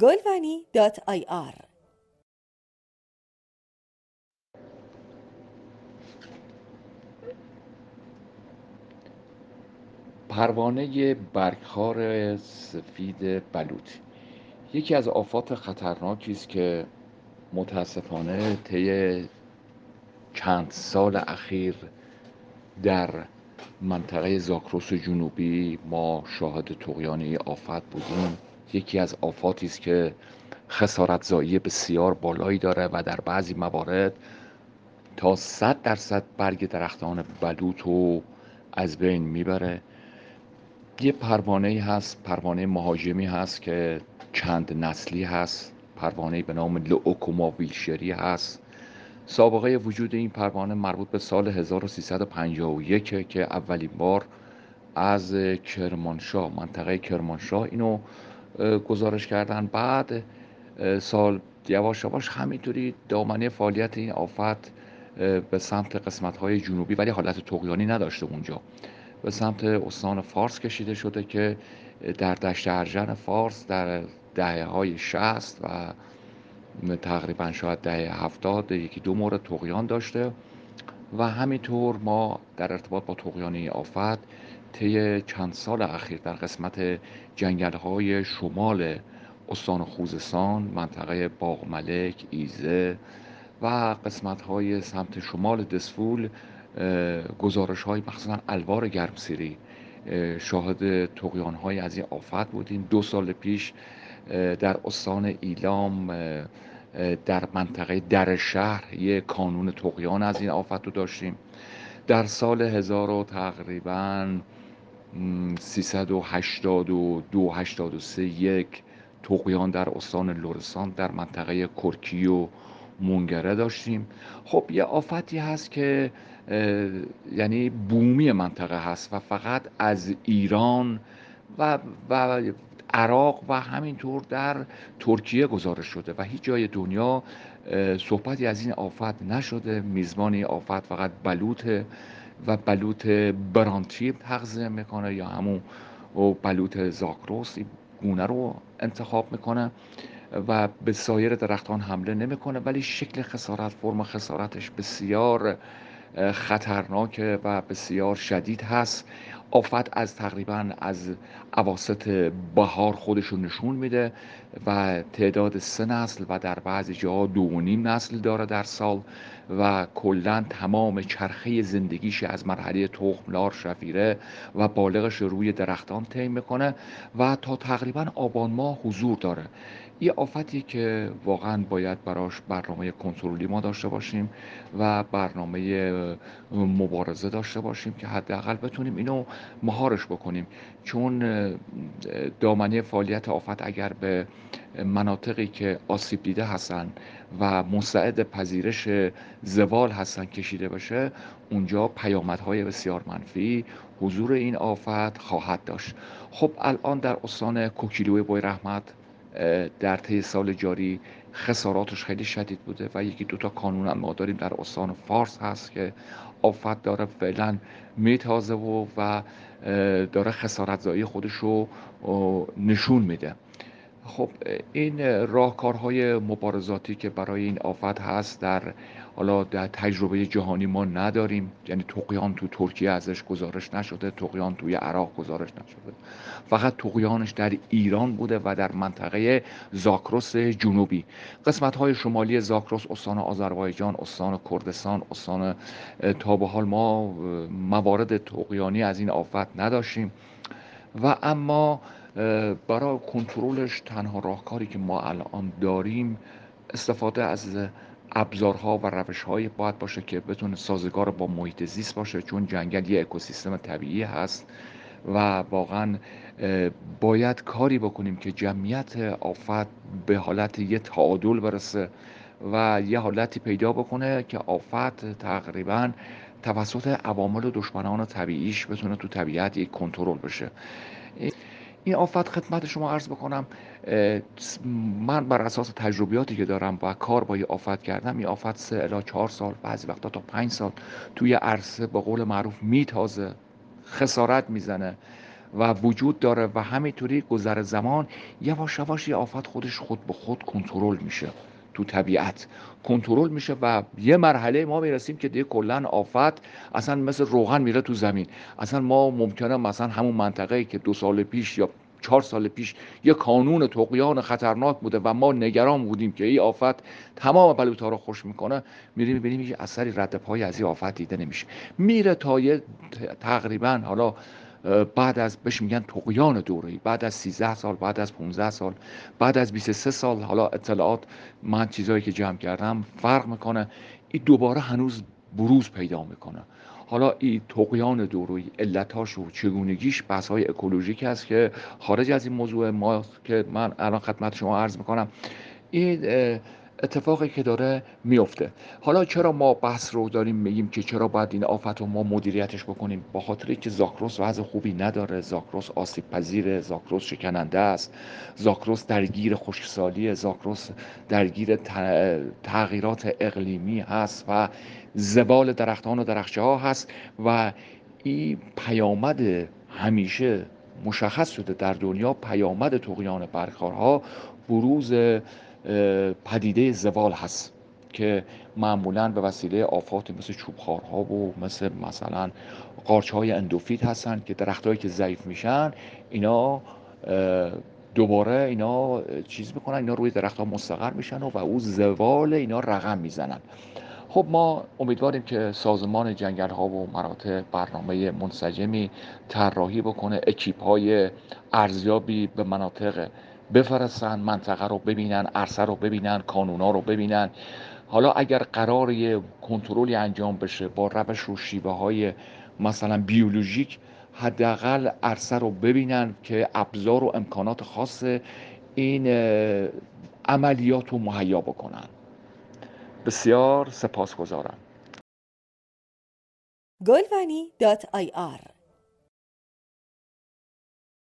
گلونی.ir پروانه برگخوار سفید بلوطی یکی از آفات خطرناکی است که متاسفانه طی چند سال اخیر در منطقه زاکروس جنوبی ما شاهد این آفت بودیم. یکی از آفاتی است که خسارت زایی بسیار بالایی داره و در بعضی موارد تا 100 درصد برگ درختان بلوط رو از بین می‌بره. یه پروانه هست پروانه مهاجمی هست که چند نسلی هست. پروانه به نام لوکوما ویلشری هست. سابقه وجود این پروانه مربوط به سال 1351 که اولین بار از کرمانشاه منطقه کرمانشاه اینو گزارش کردن. بعد سال یواش یواش همینطوری دامنه فعالیت این آفت به سمت قسمت های جنوبی ولی حالت تقیانی نداشته اونجا. به سمت استان فارس کشیده شده که در دشت ارژن فارس در دهه های شست و تقریبا شاید دهه هفتاد یکی دو مورد تقیان داشته. و همینطور ما در ارتباط با تقیان آفت طی چند سال اخیر در قسمت جنگل های شمال استان خوزستان منطقه باغ ملک ایزه و قسمت های سمت شمال دسفول گزارش های مخصوصا الوار گرمسیری شاهد تقیان های از این آفت بودیم. دو سال پیش در استان ایلام در منطقه در شهر یک کانون تقیان از این آفت رو داشتیم. در سال هزار و تقریبا 382 83 یک تقیان در استان لورستان در منطقه کرکی و مونگره داشتیم. خب یه آفتی هست که یعنی بومی منطقه هست و فقط از ایران و, و عراق و همینطور در ترکیه گزارش شده و هیچ جای دنیا صحبتی از این آفت نشده. میزبان آفت فقط بلوطه. و بلوط برانتیب تغذیه می‌کنه یا همون بلوط زاکروس گونه رو انتخاب می‌کنه و به سایر درختان حمله نمی‌کنه ولی شکل خسارت فرم خسارتش بسیار خطرناک و بسیار شدید هست. آفت از تقریبا از عواست بهار خودش رو نشون میده و تعداد سه نسل و در بعضی جاها دو و نیم نسل داره در سال و کلا تمام چرخه زندگیش از مرحله تخملار شفیره و بالغش روی درختان طی می‌کنه و تا تقریبا آبان ماه حضور داره. یه آفتی که واقعا باید براش برنامه کنترلی ما داشته باشیم و برنامه مبارزه داشته باشیم که حداقل بتونیم اینو مهارش بکنیم. چون دامنه فعالیت آفت اگر به مناطقی که آسیب دیده هستن و مستعد پذیرش زوال هستن کشیده بشه اونجا پیامدهای بسیار منفی حضور این آفت خواهد داشت. خب الان در استان کوکیلوی بوی رحمت در طی سال جاری خساراتش خیلی شدید بوده و یکی دوتا کانون هم ما داریم در استان فارس هست که آفت داره فعلا میتازه و و داره خسارت زایی خودش رو نشون میده. خب این راهکارهای مبارزاتی که برای این آفت هست در حالا در تجربه جهانی ما نداریم. یعنی تقیان تو ترکیه ازش گزارش نشده تقیان توی عراق گزارش نشده. فقط تقیانش در ایران بوده و در منطقه زاکروس جنوبی. قسمت های شمالی زاکروس استان آذربایجان استان کردستان استان تا به حال ما موارد تقیانی از این آفت نداشتیم. و اما برای کنترلش تنها راهکاری که ما الان داریم استفاده از ابزارها و روشهایی باید باشه که بتونه سازگار با محیط زیست باشه چون جنگل یه اکوسیستم طبیعی هست و واقعا باید کاری بکنیم که جمعیت آفت به حالت یه تعادل برسه و یه حالتی پیدا بکنه که آفت تقریبا توسط عوامل و دشمنان طبیعیش بتونه تو طبیعت یک کنترل بشه. این آفت خدمت شما عرض بکنم من بر اساس تجربیاتی که دارم و کار با یه آفت کردم این آفت سه الا چهار سال بعضی وقتا تا پنج سال توی عرصه با قول معروف میتازه خسارت می‌زنه و وجود داره و همینطوری گذر زمان یواش یواش یه آفت خودش خود به خود کنترل میشه. تو طبیعت. کنترل میشه و یه مرحله ما می‌رسیم که دیگه کلا آفت اصلا مثل روغن میره تو زمین. اصلا ما ممکنه مثلا همون منطقه که دو سال پیش یا چهار سال پیش یه کانون تقیان خطرناک بوده و ما نگران بودیم که این آفت تمام بلوطا رو خوش می‌کنه میریم ببینیم یه اثری رد پای از این آفت دیده نمیشه. میره تا یه تقریبا حالا بعد از بهش میگن تقیان دوره بعد از 13 سال بعد از 15 سال بعد از 23 سال حالا اطلاعات من چیزهایی که جمع کردم فرق می‌کنه. این دوباره هنوز بروز پیدا می‌کنه. حالا این تقیان دوروی علتاش و چگونگیش بحث های اکولوژیک هست که خارج از این موضوع ما که من الان خدمت شما عرض می‌کنم. این اتفاقی که داره میفته. حالا چرا ما بحث رو داریم میگیم که چرا باید این آفت رو ما مدیریتش بکنیم؟ با خاطر که زاکروس وضع خوبی نداره. زاکروس آسیب پذیره زاکروس شکننده است. زاکروس درگیر خشکسالی زاکروس درگیر تغییرات اقلیمی هست و زبال درختان و درخچه ها هست و این پیامد همیشه مشخص شده در دنیا پیامد تقیان برخارها بروز پدیده زوال هست که معمولا به وسیله آفات مثل چوبخارها و مثل مثلا قارچ های اندوفیت هستن که درختهایی که ضعیف میشن اینا دوباره اینا چیز می‌کنن اینا روی درختها مستقر میشن و, و او زوال اینا رقم می‌زنن. خب ما امیدواریم که سازمان جنگل ها و مراتع برنامه منسجمی طراحی بکنه اکیپ های ارزیابی به مناطق بفرستن منطقه رو ببینن عرصه رو ببینن کانونا رو ببینن. حالا اگر قرار یه کنترلی انجام بشه با روش و شیوه های مثلا بیولوژیک حداقل عرصه رو ببینن که ابزار و امکانات خاص این عملیات رو مهیا بکنن. بسیار سپاسگزارم. گلوانی